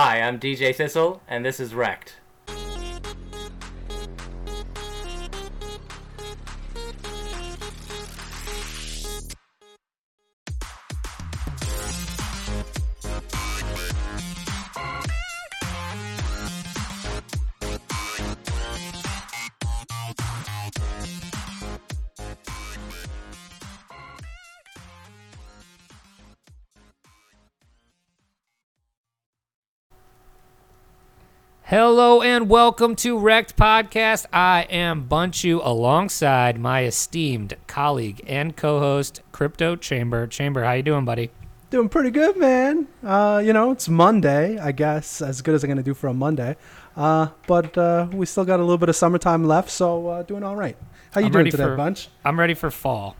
Hi, I'm DJ Thistle, and this is Wrecked. Hello and welcome to Wrecked Podcast. I am Bunchu alongside my esteemed colleague and co-host Crypto Chamber. Chamber, how you doing, buddy? Doing pretty good, man. Uh, you know, it's Monday, I guess, as good as I'm gonna do for a Monday. Uh, but uh, we still got a little bit of summertime left, so uh, doing all right. How you I'm doing today, for- Bunch? I'm ready for fall.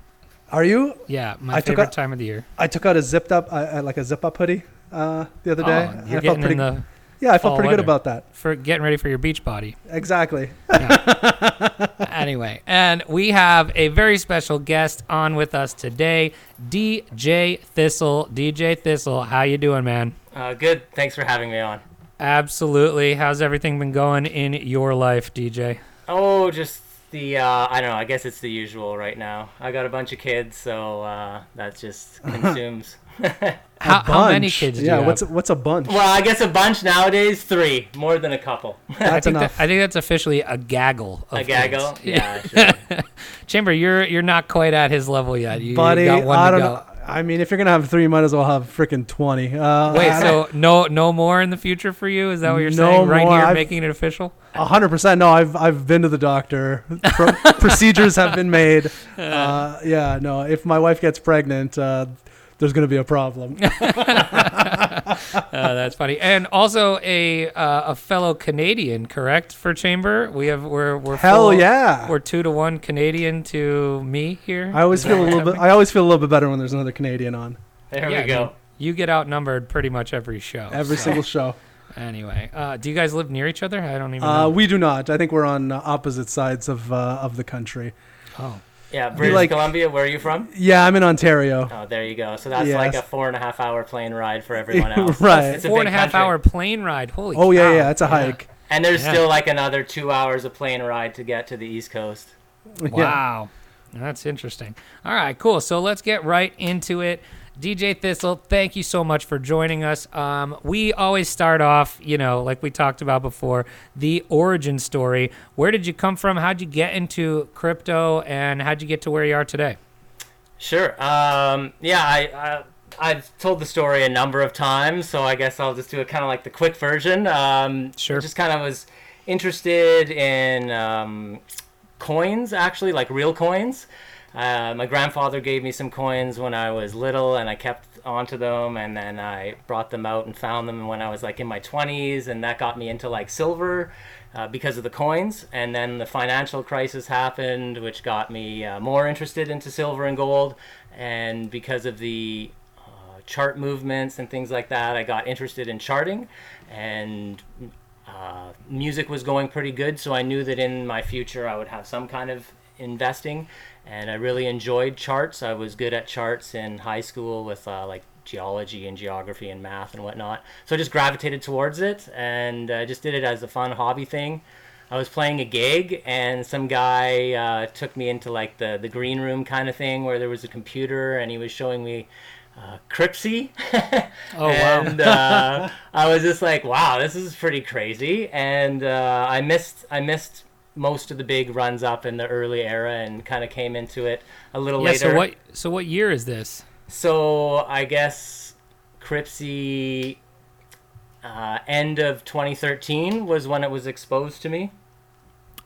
Are you? Yeah, my I favorite a- time of the year. I took out a zipped up, uh, uh, like a zip up hoodie uh, the other day. Oh, you're I felt getting pretty. in the yeah, I felt fall pretty good about that. for getting ready for your beach body. Exactly. anyway, and we have a very special guest on with us today, DJ Thistle. DJ Thistle, how you doing, man? Uh, good. Thanks for having me on. Absolutely. How's everything been going in your life, DJ? Oh, just the uh, I don't know. I guess it's the usual right now. I got a bunch of kids, so uh, that just consumes. How, A how many kids do Yeah. you what's have? a, what's a bunch? well, I guess a bunch nowadays. Three, more than a couple. I That's think, enough. that, I think that's officially a gaggle. Of a gaggle. kids. Yeah. Sure. Chamber, you're you're not quite at his level yet. You, you Buddy, got one I don't go. know. I mean, if you're gonna have three, you might as well have freaking twenty. Uh, Wait, I- so no no more in the future for you? Is that what you're No saying? Right more. here, I've- making it official. A hundred percent. No, I've I've been to the doctor. Pro- procedures have been made. Uh, yeah, no. If my wife gets pregnant, uh, there's gonna be a problem. Uh, that's funny. And also a uh, a fellow Canadian, correct? For Chamber, we have we're we're Hell full- yeah! We're two to one Canadian to me here. I always Is feel a what's little bit. I always feel a little bit better when there's another Canadian on There Yeah, we go. you get outnumbered pretty much every show. every so- single show. Anyway, uh, do you guys live near each other? I don't even Uh, know. we do not. I think we're on uh, opposite sides of uh, of the country. oh, Yeah, British like- Columbia. Where are you from? Yeah, I'm in Ontario. Oh, there you go. So that's like a four and a half hour plane ride for everyone else. Right. It's a four and a half country. hour plane ride. Holy. Oh yeah, cow. yeah. It's a hike. And there's Yeah. still like another two hours of plane ride to get to the East Coast. Yeah. Wow. That's interesting. All right, cool. So let's get right into it. DJ Thistle, thank you so much for joining us. Um, we always start off, you know, like we talked about before, the origin story. Where did you come from? How'd you get into crypto? And how'd you get to where you are today? Sure. Um, yeah, I, I I've told the story a number of times, so I guess I'll just do it kind of like the quick version. Um, Sure. I just kind of was interested in um, coins, actually, like real coins. Uh, my grandfather gave me some coins when I was little, and I kept onto them, and then I brought them out and found them when I was like in my 20s, and that got me into like silver uh, because of the coins. And then the financial crisis happened, which got me uh, more interested into silver and gold. And because of the uh, chart movements and things like that, I got interested in charting, and uh, music was going pretty good. So I knew that in my future I would have some kind of investing. And I really enjoyed charts. I was good at charts in high school with uh, like geology and geography and math and whatnot. So I just gravitated towards it and uh, just did it as a fun hobby thing. I was playing a gig and some guy uh, took me into like the, the green room kind of thing where there was a computer and he was showing me uh, Cryptsy. Oh, wow. and uh, I was just like, wow, this is pretty crazy. And uh, I missed I missed most of the big runs up in the early era and kind of came into it a little Yeah. later. So what? So what year is this? So I guess Cryptsy uh, end of 2013 was when it was exposed to me.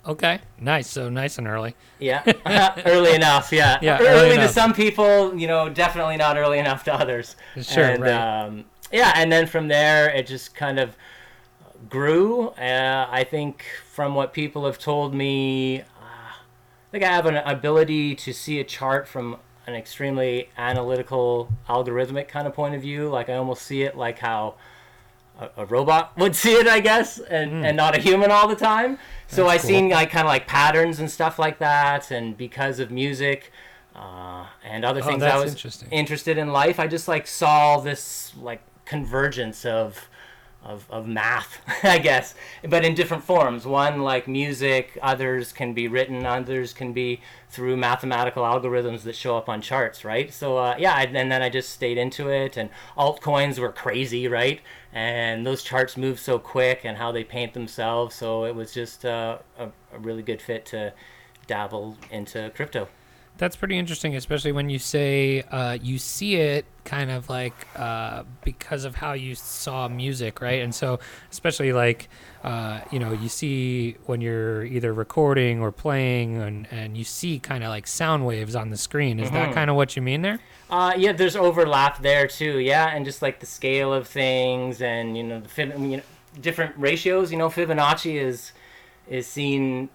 Okay. Nice. So nice and early. Yeah, early enough. Yeah, Yeah, early, early to some people, you know, definitely not early enough to others. Sure, And, right. Um, yeah, and then from there, it just kind of grew. Uh, I think from what people have told me, uh, I think I have an ability to see a chart from an extremely analytical, algorithmic kind of point of view. Like I almost see it like how a, a robot would see it, I guess, and, and not a human all the time. So I Hmm. cool. seen like kind of like patterns and stuff like that, and because of music uh, and other Oh, things I was interested in life, I just like saw this like convergence of of, of math, I guess, but in different forms. One like music, others can be written, others can be through mathematical algorithms that show up on charts, right? So uh, yeah, I, and then I just stayed into it, and altcoins were crazy, right? And those charts move so quick, and how they paint themselves. So it was just uh, a, a really good fit to dabble into crypto. That's pretty interesting, especially when you say uh, you see it kind of like uh, because of how you saw music, right? And so, especially like, uh, you know, you see when you're either recording or playing and, and you see kind of like sound waves on the screen. Is that kind of what you mean there? Uh, yeah, there's overlap there too. Yeah, and just like the scale of things, and you know, the Fib- you know, different ratios. You know, Fibonacci is is seen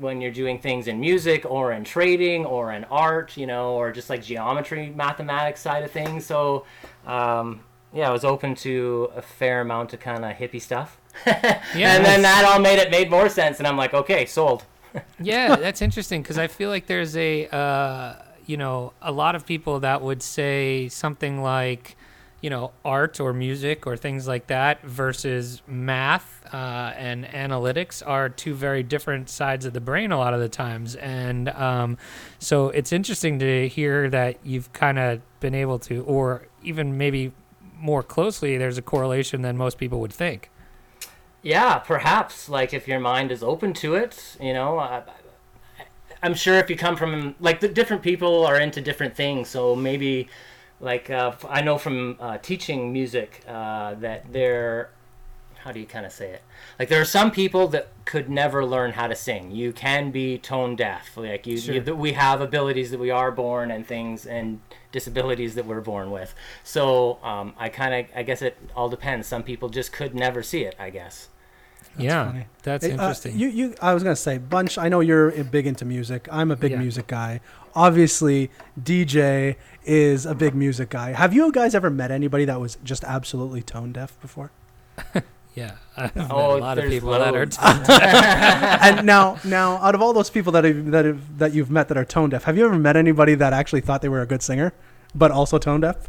when you're doing things in music or in trading or in art, you know, or just like geometry, mathematics side of things. So, um, yeah, I was open to a fair amount of kind of hippie stuff. Yeah, and then that all made it made more sense, and I'm like, okay, sold. yeah, that's interesting because I feel like there's a, uh, you know, a lot of people that would say something like, you know, art or music or things like that versus math uh, and analytics are two very different sides of the brain a lot of the times. And um, so it's interesting to hear that you've kind of been able to, or even maybe more closely, there's a correlation than most people would think. Yeah, perhaps. Like if your mind is open to it, you know. I, I'm sure if you come from like the different people are into different things, so maybe like uh, I know from uh, teaching music uh, that there. How do you kind of say it? Like there are some people that could never learn how to sing. You can be tone deaf. Like you, Sure. you we have abilities that we are born and things and disabilities that we're born with. So um, I kind of I guess it all depends. Some people just could never see it. I guess. Yeah, funny. that's Hey, uh, interesting. you, you, I was gonna say, Bunch. I know you're big into music. I'm a big Yeah. music guy. Obviously, DJ is a big music guy. Have you guys ever met anybody that was just absolutely tone deaf before? yeah, I've met Oh, a lot of there's people that are. loads. and now, now, out of all those people that have, that have, that you've met that are tone deaf, have you ever met anybody that actually thought they were a good singer, but also tone deaf?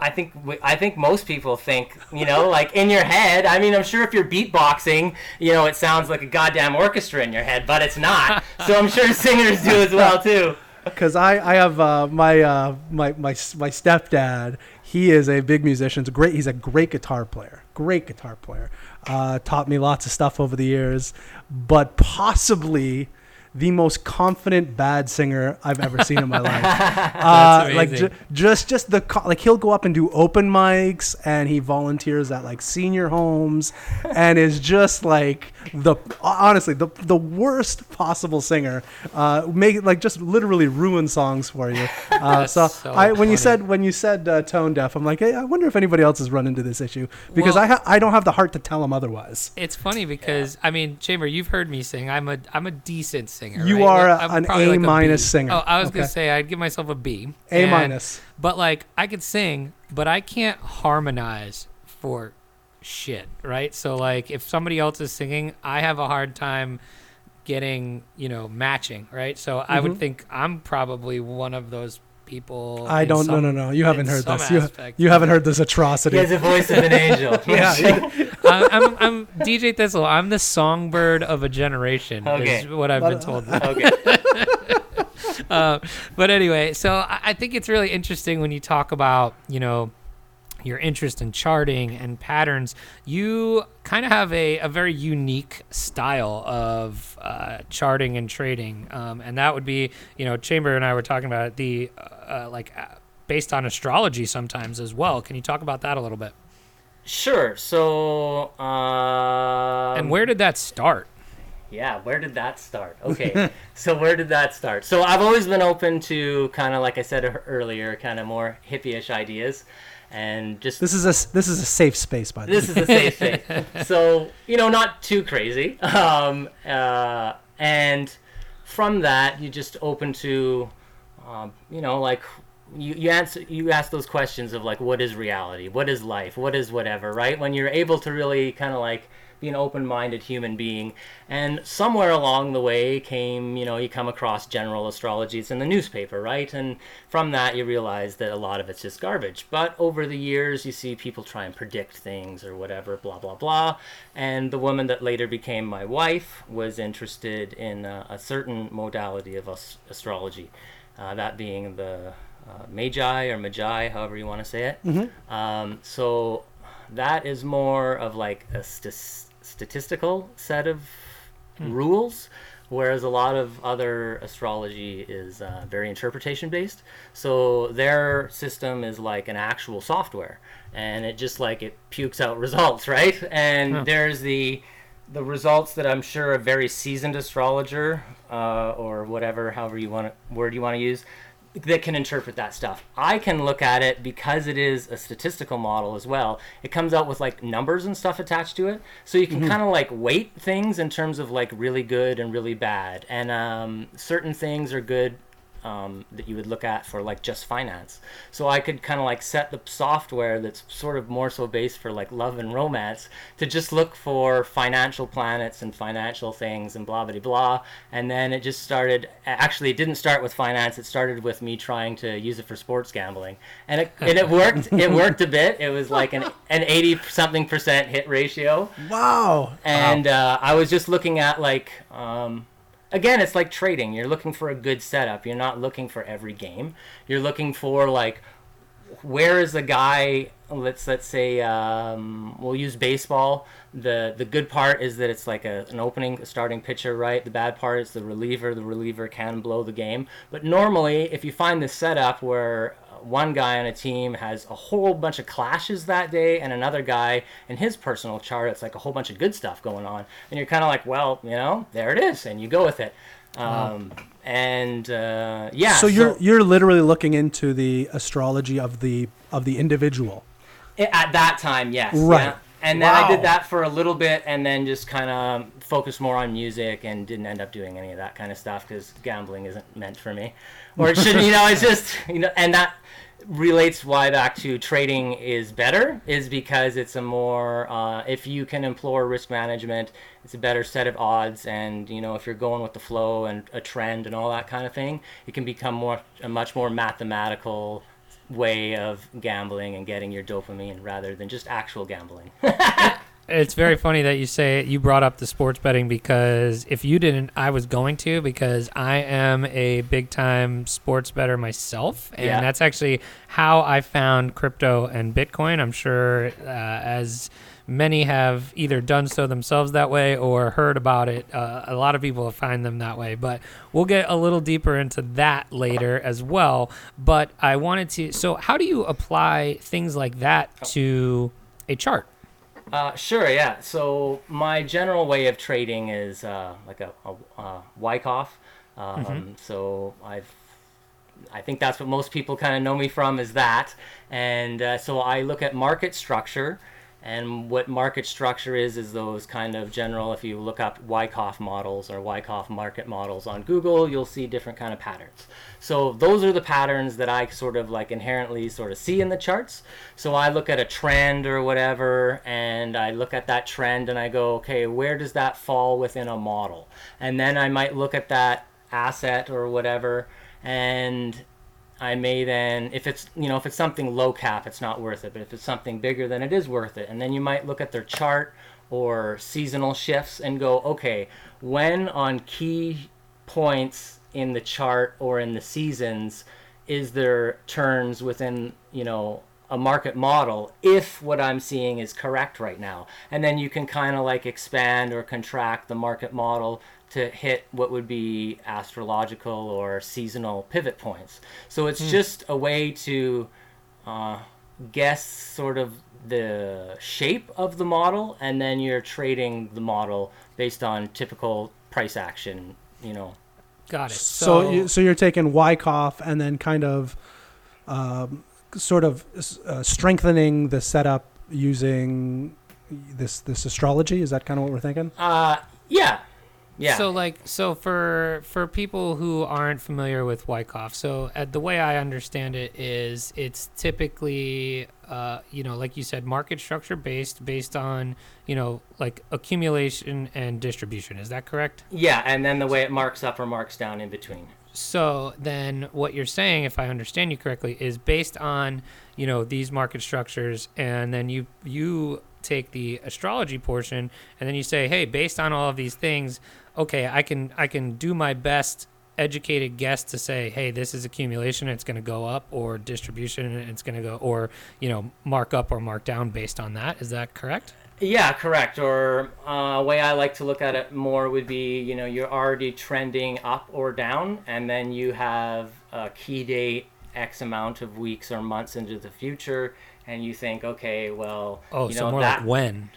I think I think most people think you know like in your head. I mean, I'm sure if you're beatboxing, you know, it sounds like a goddamn orchestra in your head, but it's not. so I'm sure singers do as well too. Because I, I have uh, my, uh, my my my stepdad. He is a big musician. He's a great. He's a great guitar player. Great guitar player. Uh, taught me lots of stuff over the years, but possibly the most confident bad singer I've ever seen in my life. uh, like amazing. ju- just just the co- like he'll go up and do open mics and he volunteers at like senior homes and is just like the honestly the the worst possible singer. Uh, make like just literally ruin songs for you. Uh, That's so, so I when you said when you said uh, tone deaf, I'm like, hey, I wonder if anybody else has run into this issue because Well- I ha- I don't have the heart to tell him otherwise. It's funny because I mean, Chamber, you've heard me sing. I'm a I'm a decent singer. You right? are I'm an A like minus singer. Oh, I was gonna say I'd give myself a B. A And- minus. But like I could sing, but I can't harmonize for shit, right? So like if somebody else is singing, I have a hard time getting, you know, matching, right? So I would Mhm. think I'm probably one of those people. I don't. no, some- no, no. You haven't heard this. You, aspect. you haven't heard this atrocity. He atrocity. has the voice of an angel. yeah, yeah. I- I'm, I'm DJ Thistle. I'm the songbird of a generation. Okay. Is what I've But, been told. Okay. uh, but anyway, so I, I think it's really interesting when you talk about, you know, your interest in charting and patterns. You kind of have a, a very unique style of uh, charting and trading, um, and that would be, you know, Chamber and I were talking about it, the uh, uh, like uh, based on astrology sometimes as well. Can you talk about that a little bit? Sure. So. Um, and where did that start? Yeah, where did that start? Okay, so where did that start? So I've always been open to kind of like I said earlier, kind of more hippie-ish ideas, and just This is a this is a safe space, by the way. this is a safe space. So you know, not too crazy. Um, uh, and from that, you just open to, um, you know, like you, you answer you ask those questions of like what is reality, what is life, what is whatever, right? When you're able to really kind of like be an open-minded human being. And somewhere along the way came, you know, you come across general astrology. It's in the newspaper, right? And from that, you realize that a lot of it's just garbage. But over the years, you see people try and predict things or whatever, blah blah blah. And the woman that later became my wife was interested in uh, a certain modality of as- astrology, uh, that being the uh, Magi or Magi, however you want to say it. Um, so that is more of like a st- statistical set of rules, whereas a lot of other astrology is uh, very interpretation based. So their system is like an actual software, and it just like it pukes out results, right? And there's the the results that I'm sure a very seasoned astrologer uh, or whatever, however you want to, word you want to use, that can interpret that stuff. I can look at it because it is a statistical model as well. It comes out with like numbers and stuff attached to it, so you can kind of like weight things in terms of like really good and really bad. And um, certain things are good um, that you would look at for like just finance. So I could kind of like set the software that's sort of more so based for like love and romance to just look for financial planets and financial things and blah blah blah. And then it just started. Actually, it didn't start with finance. It started with me trying to use it for sports gambling, and it and it worked. It worked a bit. It was like an an eighty something percent hit ratio Wow. and uh, I was just looking at like um, again, it's like trading. You're looking for a good setup. You're not looking for every game. You're looking for like where is the guy? Let's let's say um, we'll use baseball. The the good part is that it's like a, an opening, a starting pitcher, right? The bad part is the reliever. The reliever can blow the game. But normally, if you find this setup where one guy on a team has a whole bunch of clashes that day, and another guy in his personal chart, it's like a whole bunch of good stuff going on, and you're kind of like, well, you know, there it is, and you go with it. Um, and uh, yeah, so you're you're literally looking into the astrology of the of the individual. At that time, yes. Right. yeah. And then I did that for a little bit, and then just kind of focused more on music, and didn't end up doing any of that kind of stuff because gambling isn't meant for me, or it shouldn't. You know, it's just you know, and that relates why back to trading is better is because it's a more uh, if you can employ risk management it's a better set of odds and you know if you're going with the flow and a trend and all that kind of thing it can become more a much more mathematical way of gambling and getting your dopamine rather than just actual gambling It's very funny that you say you brought up the sports betting because if you didn't, I was going to because I am a big time sports better myself, and Yeah. that's actually how I found crypto and Bitcoin. I'm sure uh, as many have either done so themselves that way or heard about it. Uh, a lot of people find them that way, but we'll get a little deeper into that later as well. But I wanted to. So, how do you apply things like that to a chart? Uh, sure, yeah. So my general way of trading is uh, like a, a, a Wyckoff. Um, So I've, I think that's what most people kind of know me from is that. And uh, so I look at market structure, and what market structure is is those kind of general. If you look up Wyckoff models or Wyckoff market models on Google, you'll see different kind of patterns. So those are the patterns that I sort of like inherently sort of see in the charts. So I look at a trend or whatever, and I look at that trend and I go, okay, where does that fall within a model? And then I might look at that asset or whatever, and I may then, if it's you know if it's something low cap, it's not worth it. But if it's something bigger, then it is worth it. And then you might look at their chart or seasonal shifts and go, okay, when on key points in the chart or in the seasons is there turns within you know a market model if what I'm seeing is correct right now. And then you can kind of like expand or contract the market model to hit what would be astrological or seasonal pivot points. So it's just a way to uh, guess sort of the shape of the model, and then you're trading the model based on typical price action, you know. Got it. So, you, so you're taking Wyckoff and then kind of, um, sort of uh, strengthening the setup using this this astrology. Is that kind of what we're thinking? Uh, yeah. Yeah. So like so for for people who aren't familiar with Wyckoff, so uh, the way I understand it is it's typically uh, you know, like you said, market structure based, based on, you know, like accumulation and distribution. Is that correct? Yeah, and then the way it marks up or marks down in between. So then, what you're saying, if I understand you correctly, is based on you know these market structures, and then you you take the astrology portion, and then you say, hey, based on all of these things, okay, I can I can do my best educated guess to say, hey, this is accumulation, it's going to go up, or distribution, it's going to go, or you know, mark up or mark down based on that. Is that correct? Yeah, correct. Or uh, way I like to look at it more would be, you know, you're already trending up or down, and then you have a key date X amount of weeks or months into the future, and you think, okay, well, Oh, you so know more that like when?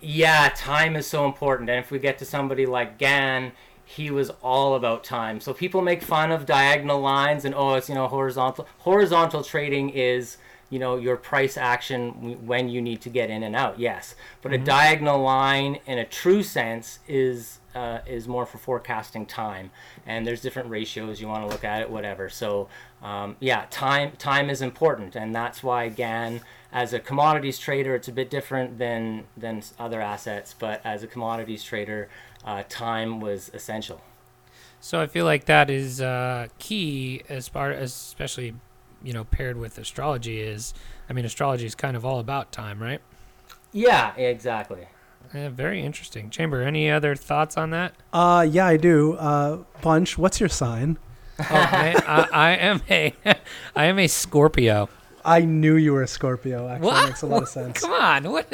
Yeah, time is so important. And if we get to somebody like Gann, he was all about time. So people make fun of diagonal lines and oh, it's you know horizontal. Horizontal trading is you know your price action when you need to get in and out. Yes, but a mm-hmm. diagonal line in a true sense is uh, is more for forecasting time. And there's different ratios you want to look at it, whatever. So um, yeah, time time is important, and that's why again, as a commodities trader, it's a bit different than than other assets. But as a commodities trader, uh, time was essential. So I feel like that is uh, key as far as especially you know paired with astrology is I mean astrology is kind of all about time, right? Yeah, exactly. Yeah, very interesting. Chamber, any other thoughts on that? Uh, yeah, I do. Uh, Bunch, what's your sign? Oh, I, I, I am a I am a Scorpio. I knew you were a Scorpio. Actually, What? makes a lot of sense. Come on, what?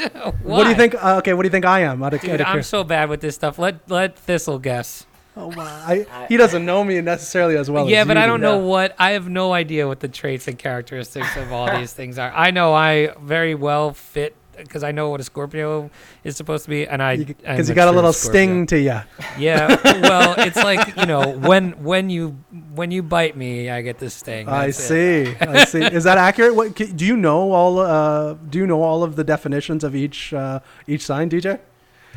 What do you think? Uh, okay, what do you think I am? Of, Dude, of I'm so bad with this stuff. Let let Thistle guess. oh my! I, he doesn't know me necessarily as well. yeah, as but I do. don't know what. I have no idea what the traits and characteristics of all these things are. I know I very well fit because I know what a Scorpio is supposed to be, and I because you got a little Scorpio. sting to you. Yeah, well, it's like you know when when you when you bite me, I get this sting. I That's it. see. I see. Is that accurate? What do you know all? Uh, do you know all of the definitions of each uh, each sign, DJ?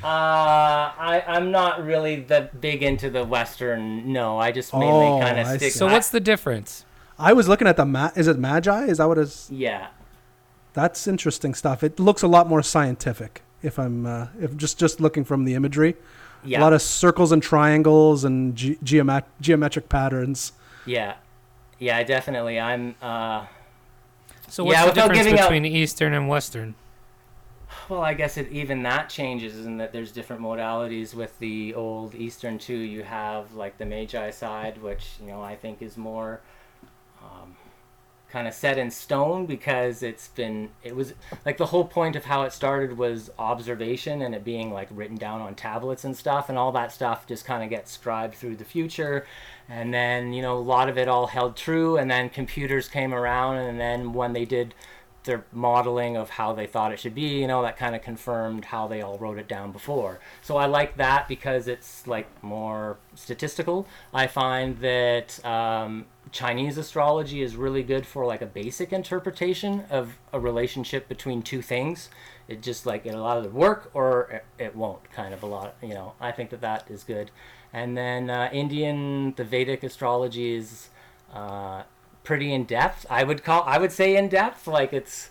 Uh, I I'm not really that big into the Western. No, I just mainly Oh, kind of I stick. see. So what's the difference? I was looking at the ma- is it magi? Is that what is? yeah. That's interesting stuff. It looks a lot more scientific. If I'm uh, if just just looking from the imagery, Yeah. a lot of circles and triangles and ge- geomet- geometric patterns. yeah. Yeah, definitely. I'm. Uh, So what's Yeah, the difference giving out- between Eastern and Western? Well, I guess it, even that changes in that there's different modalities with the old Eastern too. You have like the Magi side, which you know I think is more um, kind of set in stone because it's been it was like the whole point of how it started was observation and it being like written down on tablets and stuff, and all that stuff just kind of gets scribed through the future. And then you know a lot of it all held true, and then computers came around, and then when they did their modeling of how they thought it should be, you know, that kind of confirmed how they all wrote it down before. So I like that because it's like more statistical. I find that um, Chinese astrology is really good for like a basic interpretation of a relationship between two things. It just like it'll either work or it- won't. Kind of a lot, you know. I think that that is good. And then uh, Indian, the Vedic astrology is. Uh, pretty in depth. I would call I would say in depth. Like it's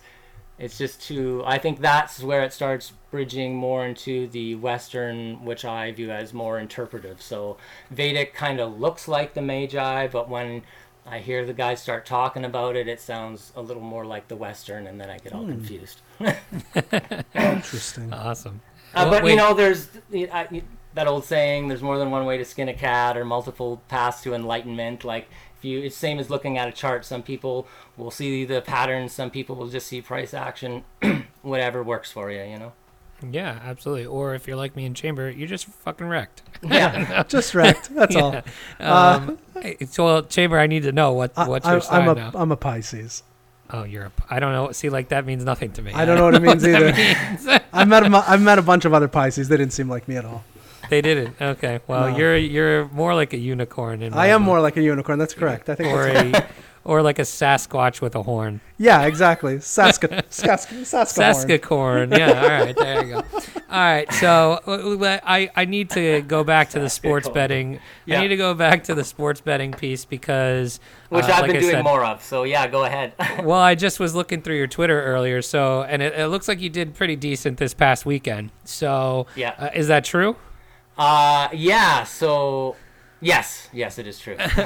it's just too I think that's where it starts bridging more into the Western, which I view as more interpretive. So Vedic kind of looks like the Magi, but when I hear the guys start talking about it, it sounds a little more like the Western, and then I get all confused. Interesting. Awesome. Uh, Well, but wait. you know, there's y- I- y- that old saying: "There's more than one way to skin a cat, or multiple paths to enlightenment." Like if you, it's same as looking at a chart. Some people will see the patterns. Some people will just see price action. Whatever works for you, you know. Yeah, absolutely. Or if you're like me in Chamber, you're just fucking wrecked. Yeah. Just wrecked. That's all. Um, hey, so well, Chamber, I need to know what I, what's I, your sign I'm now. a I'm a Pisces. oh, you're a. I don't know. See, like that means nothing to me. I don't know what it means either. means. I've met a, I've met a bunch of other Pisces. They didn't seem like me at all. they didn't. Okay. Well, No. you're you're more like a unicorn. In I am book. more like a unicorn. That's correct. I think. or a or like a Sasquatch with a horn. yeah, exactly. Saska, Saska, Saskahorn. Saskacorn. Yeah. All right. There you go. All right, so uh, uh, I, I need to go back to the sports call. betting. I need to go back to the sports betting piece because Which uh, I've like been I doing said- more of. So yeah, go ahead. Well, I just was looking through your Twitter earlier, so and it, it looks like you did pretty decent this past weekend. So Yeah. uh, is that true? uh, yeah. So yes, yes, it is true.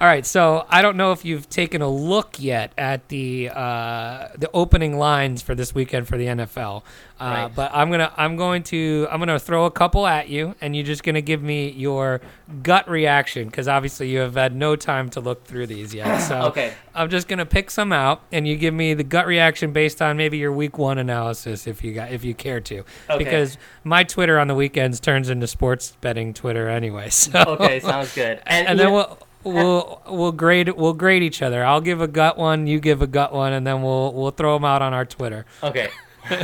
All right, so I don't know if you've taken a look yet at the uh, the opening lines for this weekend for the NFL, uh, Right. but I'm gonna I'm going to I'm gonna throw a couple at you, and you're just gonna give me your gut reaction because obviously you have had no time to look through these yet. So Okay. I'm just gonna pick some out, and you give me the gut reaction based on maybe your week one analysis, if you got if you care to, Okay. because my Twitter on the weekends turns into sports betting Twitter anyway. So okay, sounds good. And, and then we'll we'll we'll grade we'll grade each other. I'll give a gut one, you give a gut one, and then we'll we'll throw them out on our Twitter. okay.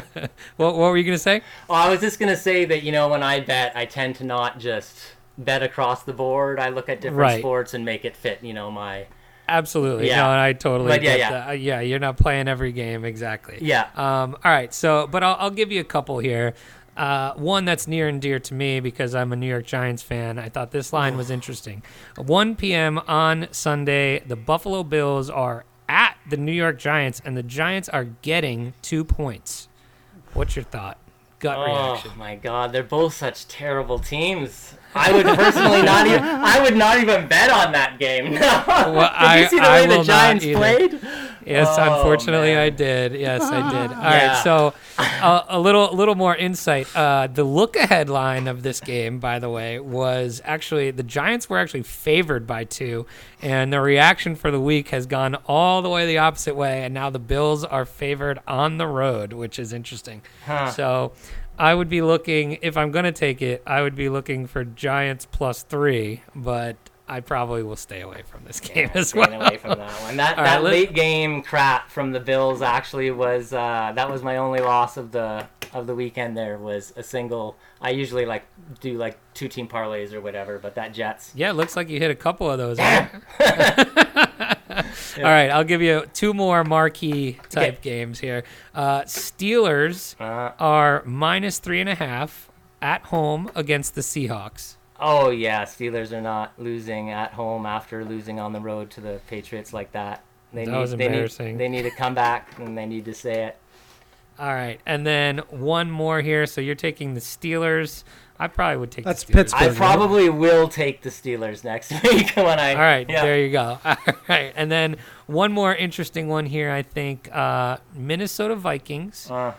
What what were you gonna say? Well, I was just gonna say that you know when I bet, I tend to not just bet across the board. I look at different Right. sports and make it fit. You know my Absolutely, Yeah. no, and I totally But yeah, yeah. that. Uh, yeah. You're not playing every game exactly. yeah. Um. All right. So, but I'll I'll give you a couple here. Uh, one that's near and dear to me because I'm a New York Giants fan. I thought this line was interesting. 1 p.m. on Sunday, the Buffalo Bills are at the New York Giants, and the Giants are getting two points. What's your thought? Gut reaction. Oh my God, they're both such terrible teams. I would personally not even. I would not even bet on that game. Did I- you see the I way will the Giants played? Yes, Oh, unfortunately, man. I did. Yes, I did. All Yeah. right, so uh, a little, a little more insight. Uh, the look-ahead line of this game, by the way, was actually the Giants were actually favored by two, and the reaction for the week has gone all the way the opposite way, and now the Bills are favored on the road, which is interesting. Huh. So. I would be looking if I'm going to take it. I would be looking for Giants plus three, but I probably will stay away from this game as well. Away from that one. That right, that let- late game crap from the Bills actually was uh, that was my only loss of the of the weekend. There was a single. I usually like do like two team parlays or whatever, but that Jets. Yeah, it looks like you hit a couple of those. right? All right, I'll give you two more marquee type games here. Uh, Steelers Uh, are minus three and a half at home against the Seahawks. Oh yeah, Steelers are not losing at home after losing on the road to the Patriots like that. They That need, was they embarrassing. Need, they need to come back and they need to say it. All right, and then one more here. So you're taking the Steelers. I probably would take That's the Steelers. Pittsburgh. I right? probably will take the Steelers next week when I. All right, yeah. there you go. All right, and then one more interesting one here. I think uh, Minnesota Vikings Uh,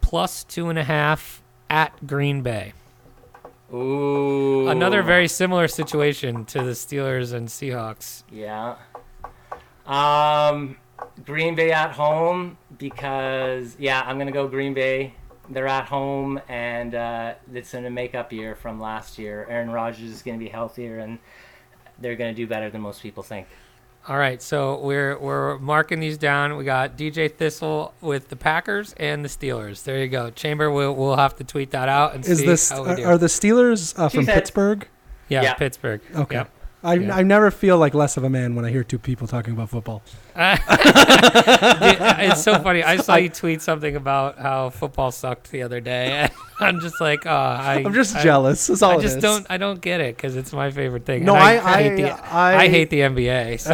plus two and a half at Green Bay. Ooh. Another very similar situation to the Steelers and Seahawks. Yeah. Um, Green Bay at home because yeah, I'm gonna go Green Bay. They're at home and uh, it's in a makeup year from last year. Aaron Rodgers is gonna be healthier and they're gonna do better than most people think. All right, so we're we're marking these down. We got DJ Thistle with the Packers and the Steelers. There you go. Chamber, we'll we'll have to tweet that out and Is see this how we are, do. are the Steelers uh, from said- Pittsburgh? yeah, Yeah. Pittsburgh. Okay. Yep. I, Yeah. I never feel like less of a man when I hear two people talking about football. Dude, it's so funny. I saw you tweet something about how football sucked the other day. I'm just like, oh, I, I'm just I- jealous. That's all I just is. don't. I don't get it because it's my favorite thing. No, And I- hate I- the, I- I hate the NBA. So,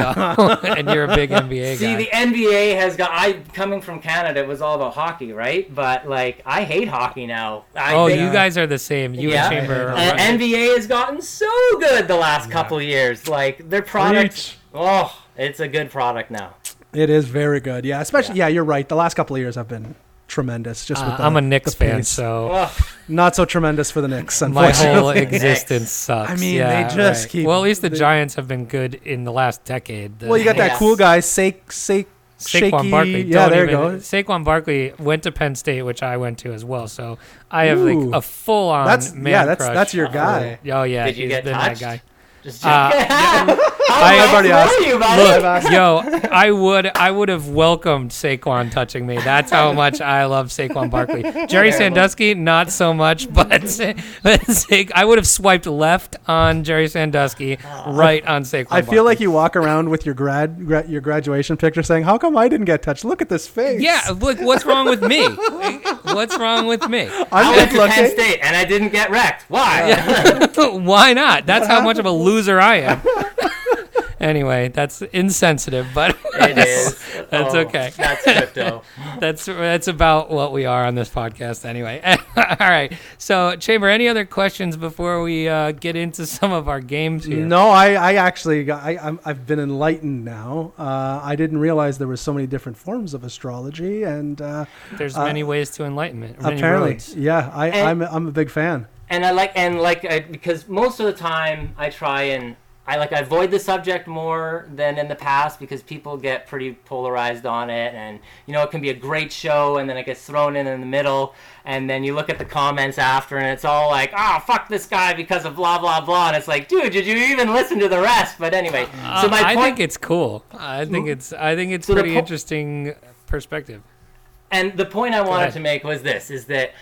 and you're a big NBA See, guy. the NBA has got. I coming from Canada, it was all about hockey, right? But like, I hate hockey now. I oh, think- you guys are the same. You Yeah. and Chamber. Are And NBA has gotten so good the last couple years. Like their product. Preach. Oh, it's a good product now. It is very good. Yeah, especially yeah. you're right. The last couple of years have been tremendous. Just with Uh, the, I'm a Knicks fan, so not so tremendous for the Knicks. my whole existence sucks. I mean, Yeah, they just right. keep- Well, at least the they- Giants have been good in the last decade. The- well, you got that Yes. cool guy, Sa- Sa- Saquon shaky. Barkley. Yeah, Don't there you even- go. Saquon Barkley went to Penn State, which I went to as well. So I have Ooh. like a full on That's man yeah. That's crush that's your Oh. guy. Oh yeah, Did you he's get been touched? that guy. Just Uh, joking. I- nice I've already asked. you, buddy? Look, asked- yo, I would, I would have welcomed Saquon touching me. That's how much I love Saquon Barkley. Jerry Terrible. Sandusky, not so much, but, but Sa- I would have swiped left on Jerry Sandusky, right on Saquon. I feel like you walk around with your grad, gra- your graduation picture saying, "How come I didn't get touched? Look at this face." Yeah, look, what's wrong with me? What's wrong with me? I I'm went to Penn. State and I didn't get wrecked. Why? Why not? That's how much of a loser I am. anyway, that's insensitive, but It is. That's Oh, okay. That's crypto. that's that's about what we are on this podcast anyway. All right. So, Chamber, any other questions before we uh, get into some of our games here? No, I, I actually, got, I, I'm, I've been enlightened now. Uh, I didn't realize there were so many different forms of astrology, and uh, There's Uh, many ways to enlightenment. Many apparently, yeah, I, And- I'm, I'm a big fan. And I like and like I, because most of the time I try and I like I avoid the subject more than in the past because people get pretty polarized on it and you know it can be a great show and then it gets thrown in in the middle and then you look at the comments after and it's all like ah fuck this guy because of blah blah blah and it's like dude did you even listen to the rest but anyway so Uh, my I point think it's cool. I think it's I think it's So pretty po- interesting perspective. And the point I wanted ahead. to make was this: is that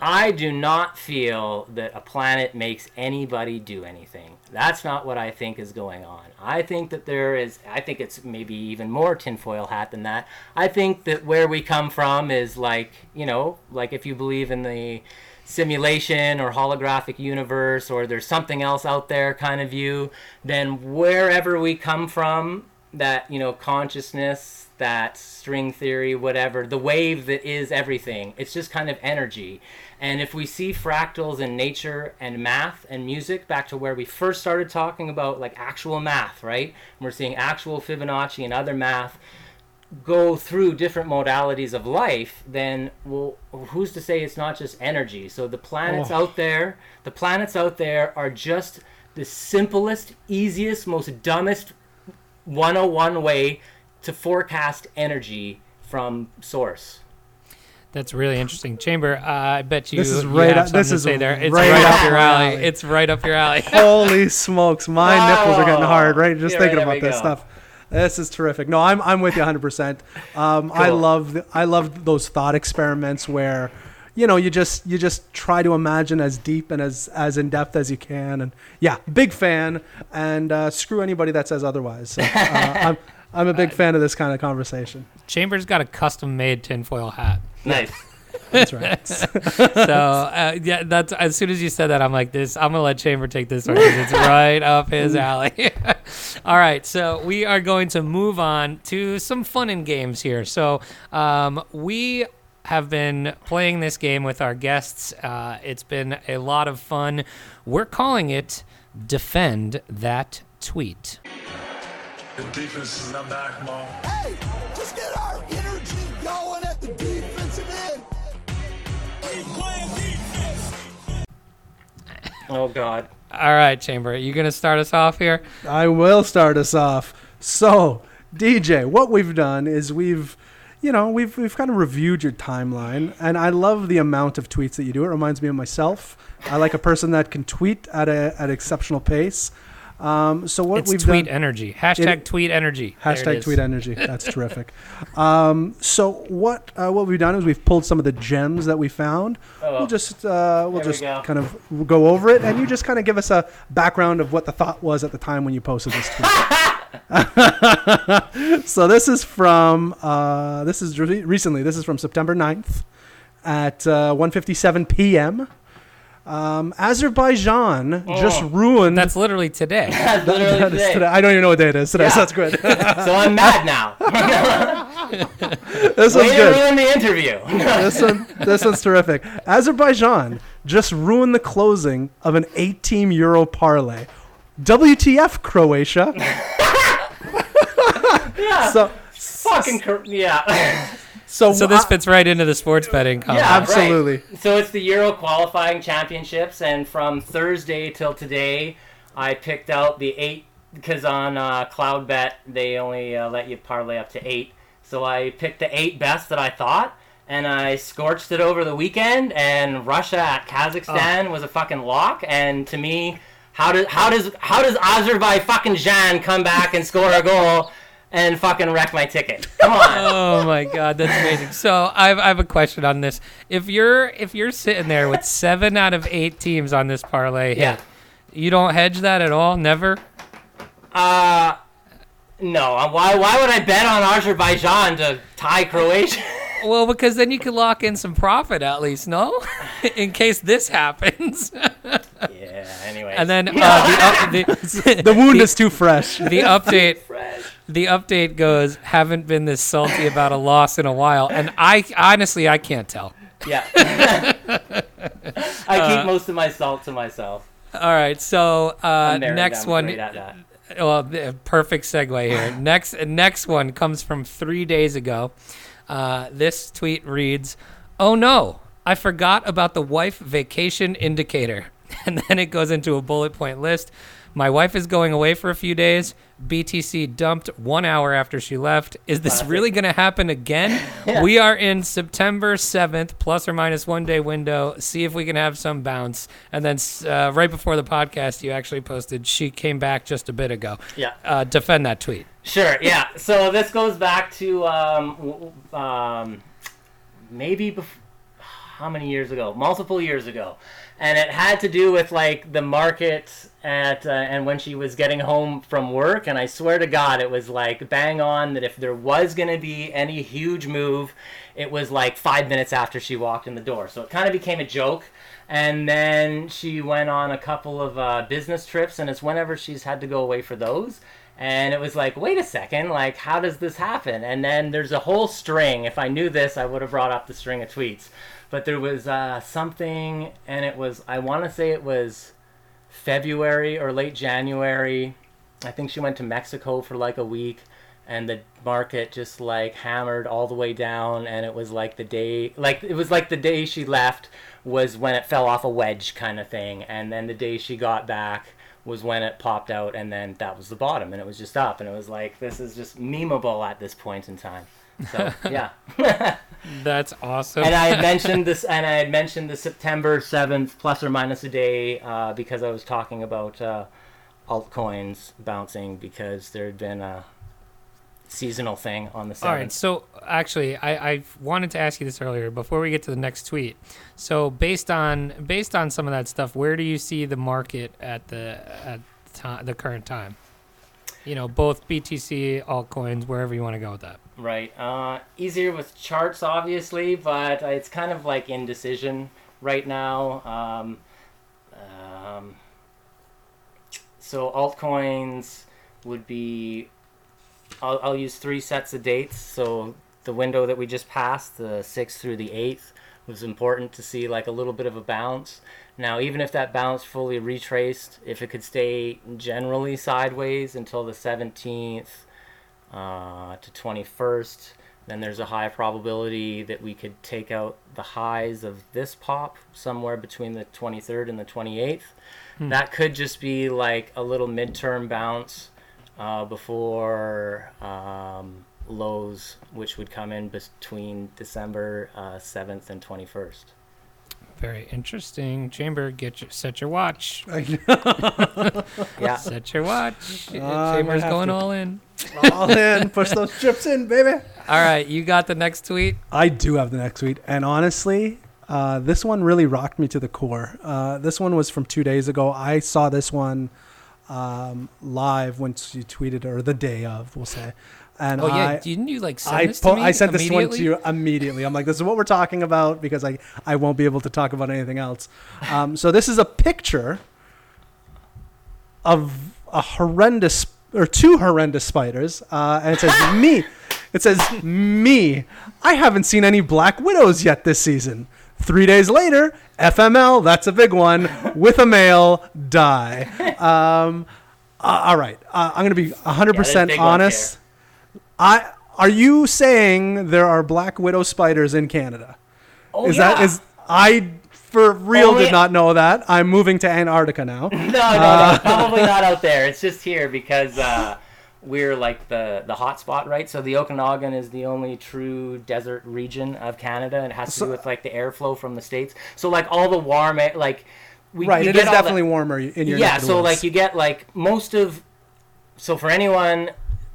I do not feel that a planet makes anybody do anything. That's not what I think is going on. I think that there is. I think it's maybe even more tinfoil hat than that. I think that where we come from is like you know, like if you believe in the simulation or holographic universe or there's something else out there kind of view, then wherever we come from, that you know consciousness that string theory whatever the wave that is everything it's just kind of energy and if we see fractals in nature and math and music back to where we first started talking about like actual math right and we're seeing actual fibonacci and other math go through different modalities of life, then well, who's to say it's not just energy? So the planets Oh. out there, the planets out there are just the simplest, easiest, most dumbest 101 way to forecast energy from source. That's really interesting. Chamber, uh, I bet you. This is you right have up- this is say there. It's right right, up up your alley. alley. It's right up your alley. Holy smokes, my nipples are getting hard, right? Just Yeah, thinking there about this go. stuff. This is terrific. No, I'm I'm with you 100. percent Um, I love the, I love those thought experiments where, you know, you just you just try to imagine as deep and as as in depth as you can. And yeah, big fan. And uh, screw anybody that says otherwise. So, uh, I'm I'm a big fan of this kind of conversation. Chamber's got a custom made tinfoil hat. Nice. That's right. So uh, yeah, that's as soon as you said that, I'm like this. I'm gonna let Chamber take this one 'cause it's right up his alley. All right, so we are going to move on to some fun and games here. So um, we have been playing this game with our guests. Uh, it's been a lot of fun. We're calling it "Defend That Tweet." The defense is not back, Mo. Hey, just get our energy going at the defensive end. We playing defense. Oh God. All right, Chamber, you gonna start us off here? I will start us off. So, DJ, what we've done is we've, you know, we've we've kind of reviewed your timeline, and I love the amount of tweets that you do. It reminds me of myself. I like a person that can tweet at a at exceptional pace. Um, so what it's we've tweet done. energy. Hashtag It- tweet energy. There it Hashtag is. tweet energy. That's terrific. Um, so what uh, what we've done is we've pulled some of the gems that we found. Oh. We'll just uh, we'll There we just go. kind of go over it, and you just kind of give us a background of what the thought was at the time when you posted this tweet. so this is from uh, this is re- recently. This is from September 9th at uh, 1:57 p.m. Um, Azerbaijan just ruined. That's literally today. That's literally that is today. today. I don't even know what day it is today, so that's good. So I'm mad now. this Way one's to good. ruin the interview. this one, this one's terrific. Azerbaijan just ruined the closing of an 18 euro parlay. WTF, Croatia? yeah. So, Fucking cor- yeah. So, So this I- fits right into the sports betting comment. Yeah, Absolutely. right. So it's the Euro qualifying championships, and from Thursday till today, I picked out the eight because on uh, CloudBet they only uh, let you parlay up to eight. So I picked the eight best that I thought, and I scorched it over the weekend. And Russia at Kazakhstan was a fucking lock, and to me. How does how does how does Azerbaijan fucking Jan come back and score a goal and fucking wreck my ticket? Come on. Oh my god, that's amazing. So I have, I have a question on this. If you're if you're sitting there with seven out of eight teams on this parlay, hit, Yeah. you don't hedge that at all, never. Uh, no. uh, Why why would I bet on Azerbaijan to tie Croatia? Well, because then you could lock in some profit at least, no? in case this happens. yeah. Anyway. and then uh, the, up, the, The wound is too fresh. the update the update goes haven't been this salty about a loss in a while and i honestly i can't tell Yeah. I keep most of my salt to myself. all right so uh, next one great at that. well perfect segue here next next one comes from three days ago uh, this tweet reads oh no i forgot about the wife vacation indicator and then it goes into a bullet point list my wife is going away for a few days. Btc dumped one hour after she left. Is this really going to happen again? We are in september 7th plus or minus one day window. See if we can have some bounce. And then uh, right before the podcast you actually posted she came back just a bit ago. Yeah. uh, defend that tweet. Sure. Yeah. So this goes back to um, um, maybe bef- how many years ago? Multiple years ago, and it had to do with like the market at uh, and when she was getting home from work. And I swear to God, it was like bang on that if there was going to be any huge move, it was like five minutes after she walked in the door. So it kind of became a joke. And then she went on a couple of uh, business trips, and it's whenever she's had to go away for those. And it was like, wait a second, like, how does this happen? And then there's a whole string. If I knew this, I would have brought up the string of tweets. But there was uh, something, and it was, I want to say it was February or late January. I think she went to Mexico for like a week, and the market just like hammered all the way down. And it was like the day, like, it was like the day she left was when it fell off a wedge kind of thing. And then the day she got back, was when it popped out and then that was the bottom and it was just up and it was like this is just memeable at this point in time so yeah that's awesome and i had mentioned this and i had mentioned the september 7th plus or minus a day uh, because i was talking about uh, altcoins bouncing because there had been a seasonal thing on the 7th All right. So actually, I, I wanted to ask you this earlier before we get to the next tweet. So based on based on some of that stuff, where do you see the market at the at ti- the current time? You know, both BTC, altcoins, wherever you want to go with that. Right. Uh, easier with charts, obviously, but it's kind of like indecision right now. Um, um, so altcoins would be. I'll, I'll use three sets of dates. So the window that we just passed, the sixth through the eighth, was important to see like a little bit of a bounce. Now, even if that bounce fully retraced, if it could stay generally sideways until the 17th uh, to 21st, then there's a high probability that we could take out the highs of this pop somewhere between the 23rd and the 28th. That could just be like a little midterm bounce uh, before um, lows, which would come in between December uh, 7th and 21st. Very interesting. Chamber, get your, set your watch. Yeah. Set your watch. Uh, gonna Chamber's going to- all in. All in, push those chips in, baby. All right, you got the next tweet. I do have the next tweet, and honestly, uh, this one really rocked me to the core. Uh, this one was from two days ago. I saw this one um, live once you tweeted, or the day of, we'll say. And Oh yeah, I, didn't you like send I, this po- to me I sent this one to you immediately. I'm like, this is what we're talking about because I, I won't be able to talk about anything else. Um, so this is a picture of a horrendous or two horrendous spiders, uh, and it says me. It says me. I haven't seen any black widows yet this season. Three days later, FML. That's a big one with a male die. Um, uh, all right, uh, I'm gonna be 100 Yeah, percent there's big ones honest. I are you saying there are black widow spiders in Canada? Oh, is yeah. that is I for real Only- did not know that. I'm moving to Antarctica now. No, no, Uh, no, probably not out there. It's just here because uh, we're like the the hot spot, right? So the Okanagan is the only true desert region of Canada, and it has to So- do with like the airflow from the states. So like all the warm, air, like we right. It get is all the- definitely warmer in your yeah neck of the so like you get like most of so for anyone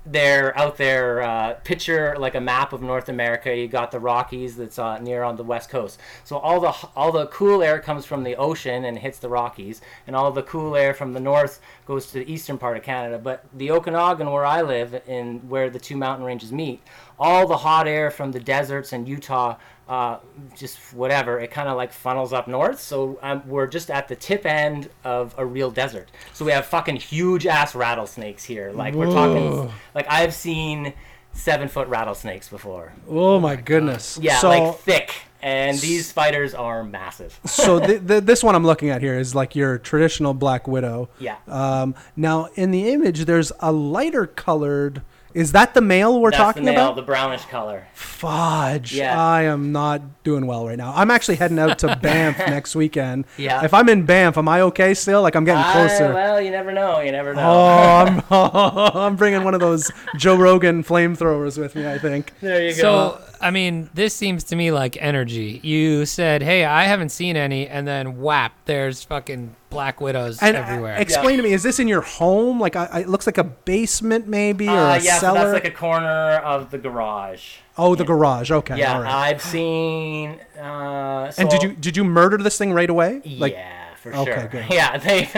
they're out there uh, picture like a map of north america. You got the rockies that's uh, near on the west coast. So all the all the cool air comes from the ocean and hits the rockies and all the cool air from the north goes to the eastern part of canada. But the okanagan where i live in where the two mountain ranges meet all the hot air from the deserts and utah uh, just whatever, it kind of like funnels up north. So um, we're just at the tip end of a real desert. So we have fucking huge ass rattlesnakes here. Like we're talking, like I've seen seven foot rattlesnakes before. oh my goodness. Yeah, So, like thick. And these spiders are massive. so th- th- this one I'm looking at here is like your traditional black widow. Yeah. Um, now in the image, there's a lighter colored. Is that the male we're That's talking the male, about? the brownish color. Fudge. Yeah. I am not doing well right now. I'm actually heading out to Banff next weekend. Yeah. If I'm in Banff, am I okay still? Like I'm getting closer. well, you never know. You never know. Oh, I'm, I'm bringing one of those Joe Rogan flamethrowers with me. I think. there you go. So, I mean, this seems to me like energy. You said, "Hey, I haven't seen any," and then whap, there's fucking black widows And uh, everywhere. explain to me, is this in your home? Like, I, I, it looks like a basement, maybe, or Uh, a yeah, so that's like a corner of the garage. oh, the garage. Okay. Yeah, all right. I've seen. Uh, and did you did you murder this thing right away? Like, yeah, for sure. Okay, sure. good. Yeah, they.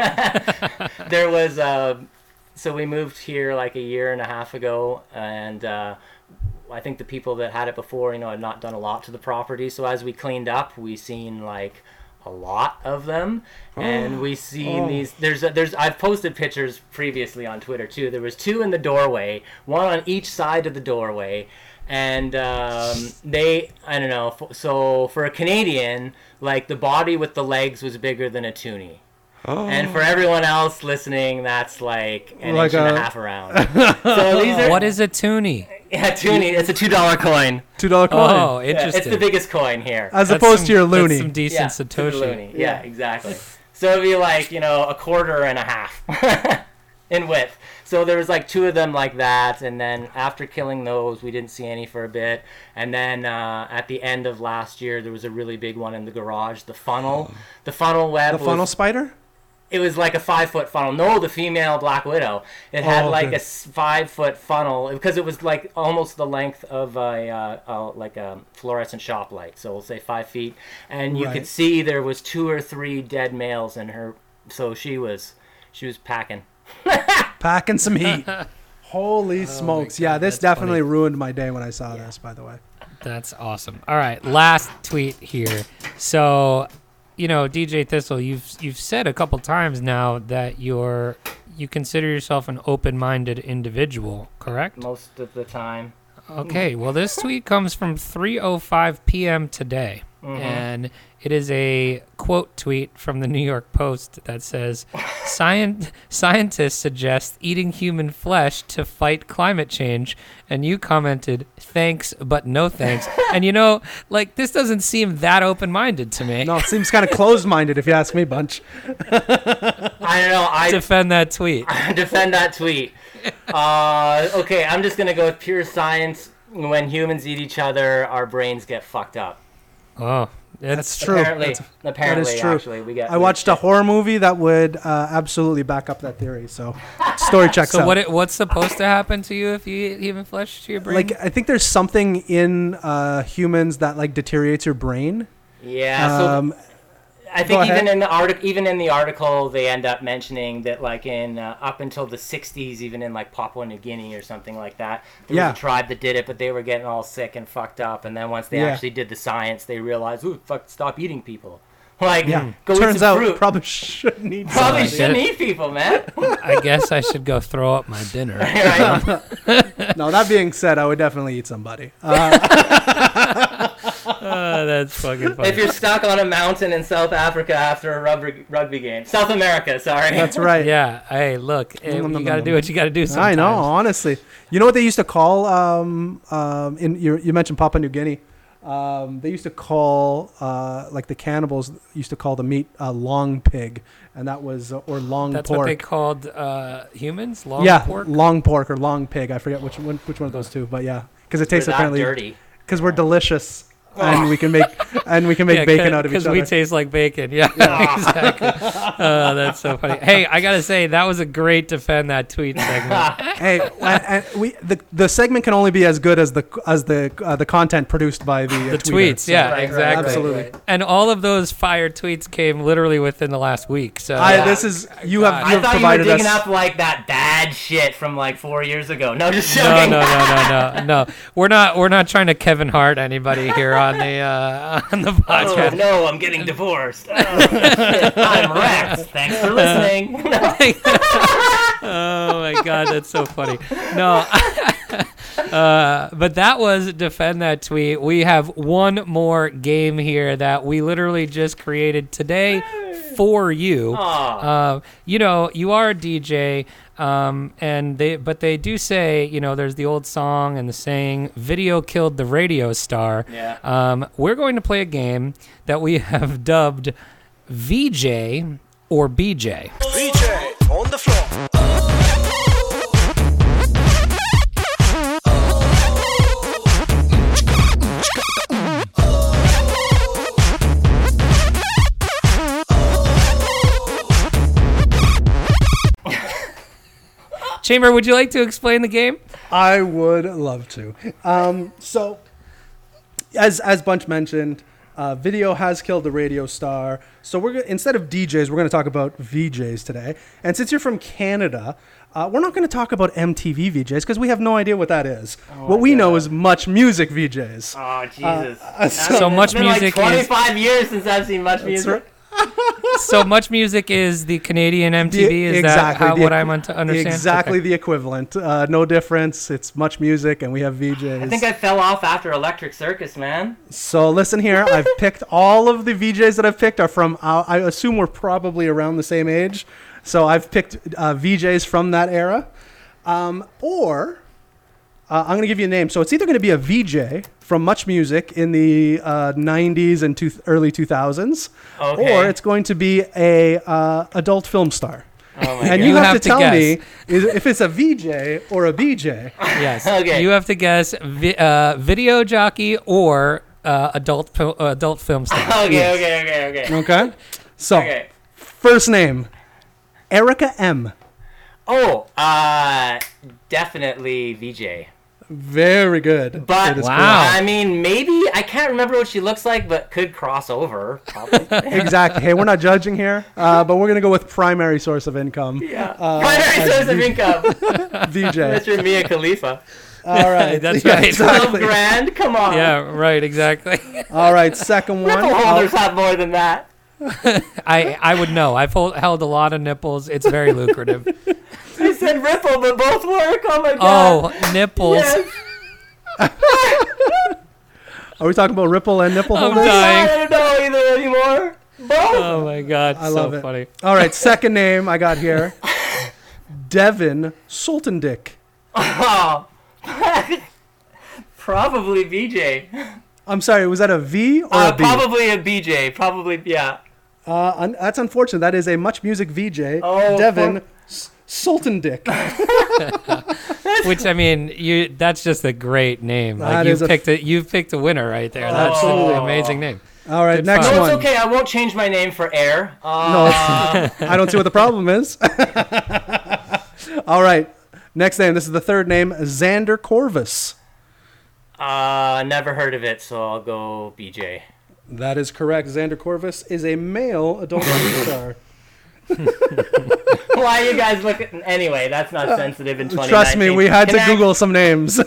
there was. Uh, so we moved here like a year and a half ago, and uh, I think the people that had it before, you know, had not done a lot to the property. So as we cleaned up, we seen like a lot of them, and we seen Oh. these. There's a, there's I've posted pictures previously on Twitter too. There was two in the doorway, one on each side of the doorway. And um, they, I don't know. f- So for a Canadian, like the body with the legs was bigger than a toonie. And for everyone else listening, that's like an Like inch and a- a half around. so these are what is a toonie? Yeah, toonie. It's a two dollar coin. two dollar coin, Oh, Yeah, interesting. it's the biggest coin here. as That's opposed some- to your that's loonie. some decent yeah, satoshi. loonie. Yeah, exactly. So it'd be like you know a quarter and a half in width. So there was like two of them like that, and then after killing those, we didn't see any for a bit. And then uh, at the end of last year, there was a really big one in the garage. The funnel, the funnel web. the funnel was- spider. It was like a five foot funnel. No, the female black widow. It had Oh, like good. a s- five foot funnel because it was like almost the length of a uh, uh, like a fluorescent shop light. So we'll say five feet, and you Right. could see there was two or three dead males in her. So she was she was packing. Packing some heat. Holy smokes! yeah, this that's definitely funny. ruined my day when I saw this. By the way. That's awesome. All right, last tweet here. So, you know, DJ Thistle, you've you've said a couple times now that you're you consider yourself an open-minded individual, correct? Most of the time. Okay, well, this tweet comes from 3:05 p.m. today, and it is a quote tweet from the New York Post that says, "Scient- "Scientists suggest eating human flesh to fight climate change," and you commented, "Thanks, but no thanks." and you know, like this doesn't seem that open-minded to me. No, it seems kind of closed-minded if you ask me, bunch. I don't know. I Defend that tweet. defend that tweet. Uh, okay, I'm just gonna go with pure science. When humans eat each other, our brains get fucked up. Oh, That's true. Apparently, That's- apparently, true. actually, we get. I watched a horror movie that would uh, absolutely back up that theory. So, story checks so out. what? It, what's supposed to happen to you if you eat human flesh to your brain? like I think there's something in uh, humans that like deteriorates your brain. Yeah, so Um, I think even in the article, even in the article, they end up mentioning that, like in uh, up until the '60s, even in like Papua New Guinea or something like that, there Yeah. was a tribe that did it, but they were getting all sick and fucked up. And then once they Yeah. actually did the science, they realized, "Ooh, fuck, stop eating people." Like, yeah, go eat turns some out fruit. probably shouldn't eat. Probably I shouldn't eat people, man. I guess I should go throw up my dinner. right? No, that being said, I would definitely eat somebody. Uh, Oh, that's fucking funny. if you're stuck on a mountain in South Africa after a rugby rugby game, South America, sorry. that's right. yeah. Hey, look, eh, Nom, nom, you got to do what you got to do. I Sometimes. know, honestly. You know what they used to call um, um, in you, you mentioned Papua New Guinea. Um, they used to call uh, like the cannibals used to call the meat uh, long pig, and that was uh, or long That's pork. what they called uh, humans. Long yeah, pork. long pork or long pig. I forget which one which one of those two, but yeah, because it tastes that apparently dirty. because we're delicious. And we can make and we can make bacon out of each other because other. we taste like bacon. Yeah, exactly. Oh, that's so funny. Hey, I gotta say that was a great defend that tweet segment. hey, and, and we the, the segment can only be as good as the as the uh, the content produced by the uh, The tweeter. tweets, yeah, Right, right, exactly. Absolutely. right. And all of those fire tweets came literally within the last week. So I, Yeah. this is you have, you I have thought you were digging us. up like that bad shit from like four years ago. No, just no, no, no, no, no, no. We're not. We're not trying to Kevin Hart anybody here on the uh, on the Oh, podcast. no, I'm getting divorced. Oh, shit, I'm wrecked. Thanks for listening. oh my god, that's so funny. No. Uh, but that was defend that tweet. We have one more game here that we literally just created today for you. Uh, you know, you are a DJ, um, and they but they do say, you know, there's the old song and the saying, "Video killed the radio star." Yeah. Um, we're going to play a game that we have dubbed VJ or BJ. VJ Chamber, would you like to explain the game? I would love to. Um, so, as as Bunch mentioned, uh, video has killed the radio star. So we're gonna, instead of DJs, we're going to talk about VJs today. And since you're from Canada, uh, we're not going to talk about MTV VJs because we have no idea what that is. what we know is much music VJs. Oh Jesus! uh, so- I So much it's been music Like Twenty-five years since I've seen much music. right. so much music is the Canadian MTV. The- is that how, the what equi- I'm to understand? Exactly Okay. the equivalent. Uh, no difference. It's much music, and we have VJs. I think I fell off after Electric Circus, man. So listen here, I've picked all of the VJs that I've picked are from. Uh, I assume we're probably around the same age. So I've picked uh, VJs from that era, um, or uh, I'm going to give you a name. So it's either going to be a VJ from Much Music in the uh, 90s and two, early 2000s, Okay. or it's going to be a uh, adult film star. Oh my and God. you, You have, have to to tell guess. me is, if it's a VJ or a BJ. Yes. Okay. You have to guess vi- uh, video jockey or uh, adult fil- uh, adult film star. Okay, okay, okay, okay. Okay. So Okay. first name, Erica M. Oh, uh, definitely VJ. Very good. But It is Wow. I mean, maybe I can't remember what she looks like, but could cross over. Exactly. Hey, we're not judging here, uh, but we're gonna go with primary source of income. yeah. Uh, Primary source of income. VJ. Mr. Mia Khalifa. All right. That's Yeah, right. Twelve Exactly. grand. Come on. Yeah, right, exactly. All right. Second one. Nipple I'll- holders have more than that. I I would know. I've hold, held a lot of nipples. It's very lucrative. I said ripple, but both work. Oh my god. oh, nipples. Yes. Are we talking about ripple and nipple I'm holders? dying. I don't know either anymore. Both. Oh my god, I so love it. funny. All right. Second name I got here. Devon Soltendieck. Oh. Probably BJ. I'm sorry. Was that a V or Uh, a B? probably a BJ. Probably yeah. Uh, un- that's unfortunate. That is a much music VJ. Oh, Devon fuck. S- Soltendieck. Which I mean, you that's just a great name. Like is you a- picked a you picked a winner right there. That's an Absolutely. amazing name. All right. Good next find. No, one. it's okay. I won't change my name for Air. No, Uh, I don't see what the problem is. All right. Next name. This is the third name. Xander Corvus. uh, never heard of it, so I'll go BJ. That is correct. Xander Corvus is a male adult film star. Why are you guys looking? Anyway, that's not sensitive in 2019. Trust me, we had to I- Google some names.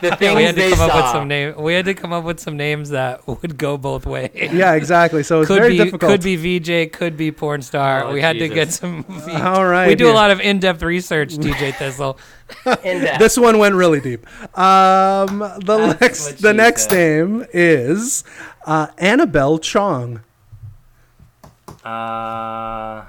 the things We had to they come up with some name. We had to come up with some names that would go both ways. yeah, exactly. So it's could very be difficult. could be VJ, could be porn star. Oh, we had to Jesus. get some. V- All right. we do here. a lot of in-depth research, DJ Thistle. In depth. This one went really deep. Um, the That's next, what the she next said. name is uh, Annabel Chong. Uh,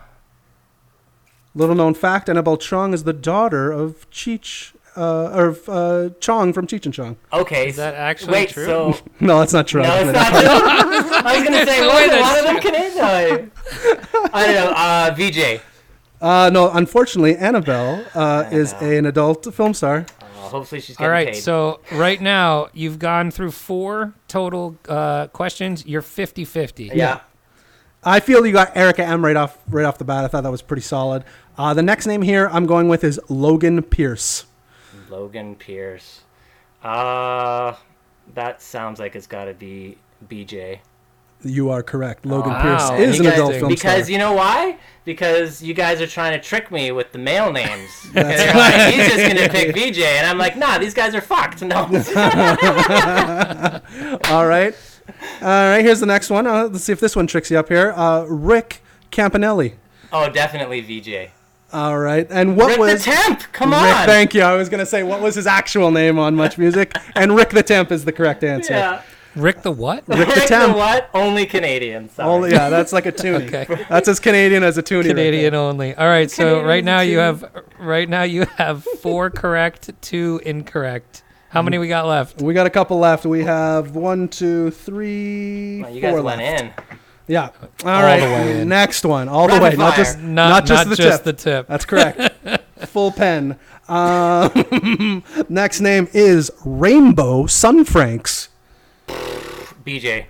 Little known fact: Annabel Chong is the daughter of Cheech, uh, or uh, Chong from Cheech and Chong. okay. Is that so- actually wait, true? so No, that's not true. no, it's not true. I was gonna say, No what, way a lot that's of them Canadian. I don't know. Uh, VJ. Uh, no, unfortunately, Annabel uh, is an adult film star. Hopefully she's All getting right, paid. so right now you've gone through four total uh, questions. You're 50-50. yeah. I feel you got Erica M right off right off the bat. I thought that was pretty solid. Uh, the next name here I'm going with is Logan Pierce. Logan Pierce. Uh, that sounds like it's got to be BJ. You are correct. Logan Wow, Pierce is an adult film because star. you know why? Because you guys are trying to trick me with the male names. Because you're like, He's just gonna pick BJ, and I'm like, nah, these guys are fucked. No. All right. All right, here's the next one. Uh, let's see if this one tricks you up here. Uh, Rick Campanelli. oh, definitely VJ. All right. And what Rick was the Temp. Come Rick, on. thank you. I was going to say what was his actual name on Much Music? and Rick the Temp is the correct answer. yeah. Rick the what? Rick the Rick the Temp. what? Only Canadian. Sorry. Only, yeah, that's like a toonie. Okay. That's as Canadian as a toonie. right Canadian only. All right, so Canadian right now you have right now you have four correct, two incorrect. How many we got left? We got a couple left. We have one, two, three, Well, you four guys went left. in. Yeah. All right. the way in. Next one. All the Rapid way. Not just Not, not just the tip. the tip. That's correct. Full pen. Um, next name is Rainbow Sun Francks. BJ.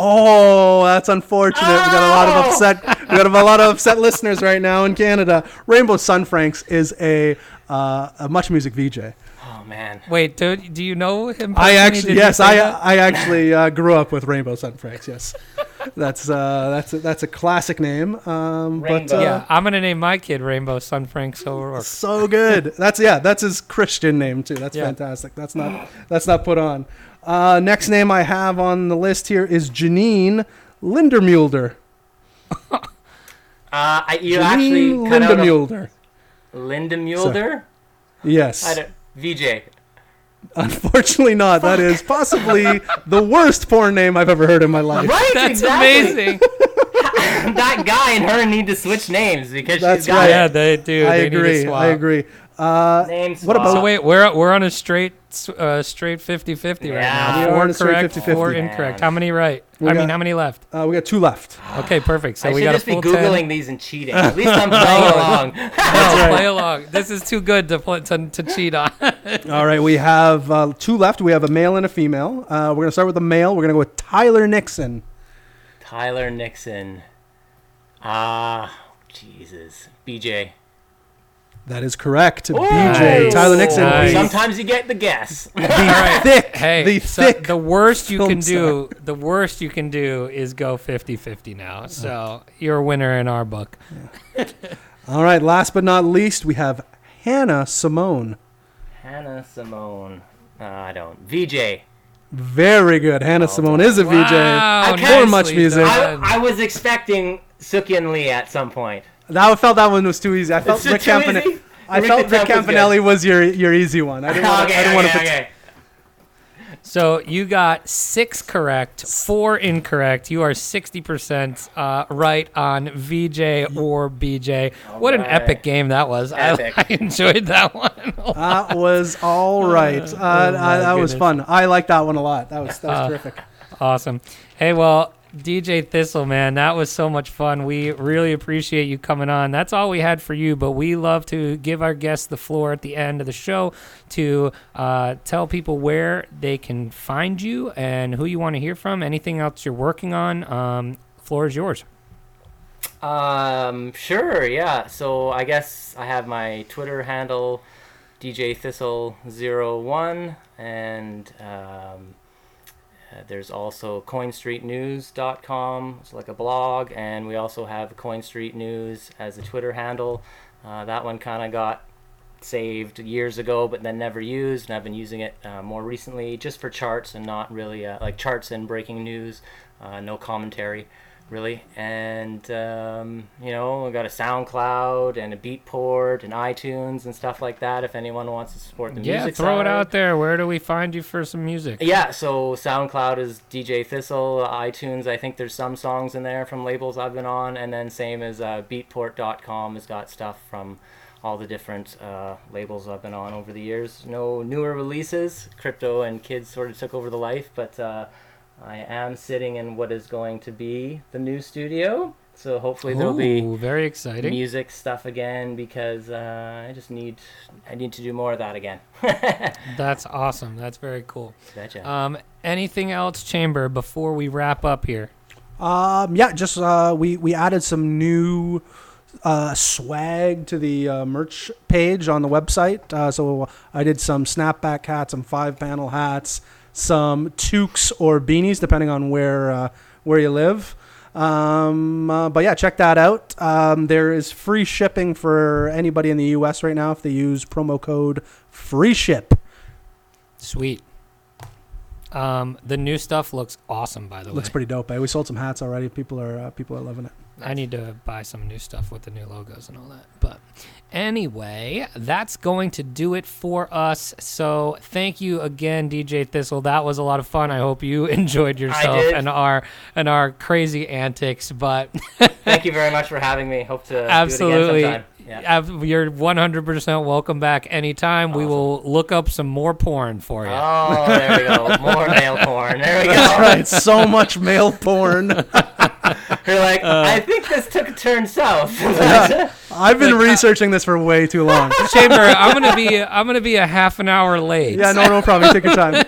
Oh, that's unfortunate. We got a lot of Oh! upset. We got a lot of upset listeners right now in Canada. Rainbow Sun Francks is a uh, a much music VJ. Oh man. Wait, do, do you know him? I actually Did yes, I that? I actually uh, grew up with Rainbow Sun Francks. Yes, that's uh, that's a, that's a classic name. Um, but uh, yeah, I'm gonna name my kid Rainbow Sun Frank O'Rourke. so good. That's yeah, that's his Christian name too. That's Yeah. fantastic. That's not that's not put on. Uh, next name I have on the list here is Janine Lindemulder. Uh, I, you Janine actually cut out a- Lindemulder. Linda Mulder. Yes. VJ. Unfortunately not. That is possibly the worst porn name I've ever heard in my life. Right. That's exactly. amazing. that guy and her need to switch names because That's she's got right. yeah, they do. I they Need to agree. swap. I agree. Uh, Name What about- So wait, we're we're on a straight uh, straight 50-50 right Yeah. now. We are Four a straight correct, 50-50. four Man. incorrect. How many right? We I mean, how many left? uh, we got two left. Okay, perfect. So I we should got a just be full googling 10. these and cheating. At least I'm playing along. No, play along. This is too good to play, to, to cheat on. All right, we have uh, two left. We have a male and a female. Uh, we're gonna start with the male. We're gonna go with Tyler Nixon. Tyler Nixon. Ah, Jesus. BJ. That is correct. BJ Nice. Tyler Nixon. Nice. The, Sometimes you get the guess. the thick, Hey, the so thick. the worst you can do, the worst you can do is go 50-50 now. So you're a winner in our book. All right. Last but not least, we have Hannah Simone. Hannah Simone. Uh, I don't. VJ. Very good. Hannah Simone is a VJ. Wow, Okay. For much music. I, I was expecting Sook-Yin Lee at some point. That I felt that one was too easy. I felt Is Rick Campanelli. I Rick felt Rick Temp was was your your easy one. I didn't want to. okay, I didn't want to put. okay. So you got six correct, four incorrect. You are 60% uh, right on VJ or BJ. what an epic game that was. I, Epic. I enjoyed that one. That was all right. Uh, I- that was fun. I liked that one a lot. That was that was terrific. Awesome. Hey, well, DJ Thistle, man, that was so much fun. We really appreciate you coming on. That's all we had for you, but we love to give our guests the floor at the end of the show to uh, tell people where they can find you and who you want to hear from. Anything else you're working on, um, floor is yours. Um, sure, yeah. So I guess I have my Twitter handle, DJ Thistle01, and um, uh, there's also CoinStreetNews.com. It's like a blog, and we also have coinstreetnews as a Twitter handle. Uh, that one kind of got saved years ago, but then never used, and I've been using it uh, more recently just for charts and not really uh, like charts and breaking news, uh, no commentary really. And um, you know, we got a SoundCloud and a Beatport and iTunes and stuff like that. If anyone wants to support the Yeah, music, throw it out there. Where do we find you for some music? Yeah, so SoundCloud is DJ Thistle. iTunes, I think there's some songs in there from labels I've been on, and then same as uh, Beatport.com has got stuff from all the different uh, labels I've been on over the years. No newer releases. Crypto and kids sort of took over the life, but uh, I am sitting in what is going to be the new studio. So hopefully there'll be Ooh, very exciting. music stuff again because uh, I just need I need to do more of that again. That's awesome. That's very cool. Betcha. Um, anything else, Chamber, before we wrap up here? Um, yeah, just uh, we we added some new uh, swag to the uh, merch page on the website. Uh, so I did some snapback hats, some five panel hats, some toques or beanies, depending on where uh, where you live. Um, uh, but yeah, check that out. Um, there is free shipping for anybody in the U.S. right now if they use promo code free ship. Sweet. Um, the new stuff looks awesome, by the way. Looks pretty dope. Eh? We sold some hats already. People are uh, people are loving it. I need to buy some new stuff with the new logos and all that. But anyway, that's going to do it for us. So thank you again, DJ Thistle. That was a lot of fun. I hope you enjoyed yourself and our and our crazy antics. But Thank you very much for having me. Hope to absolutely, do it again sometime. Yeah. you're 100% welcome back anytime. We will look up some more porn for you. Oh, there we go. More male porn. There we go. right, so much male porn. You're like, uh, I think this took a turn south. I've been uh, researching this for way too long. Chamber, I'm gonna be I'm gonna be a half an hour late. Yeah, no, no problem. Take your time.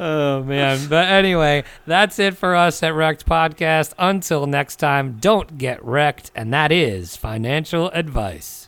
Oh man. But anyway, that's it for us at Wrecked Podcast. Until next time, don't get wrecked, and that is financial advice.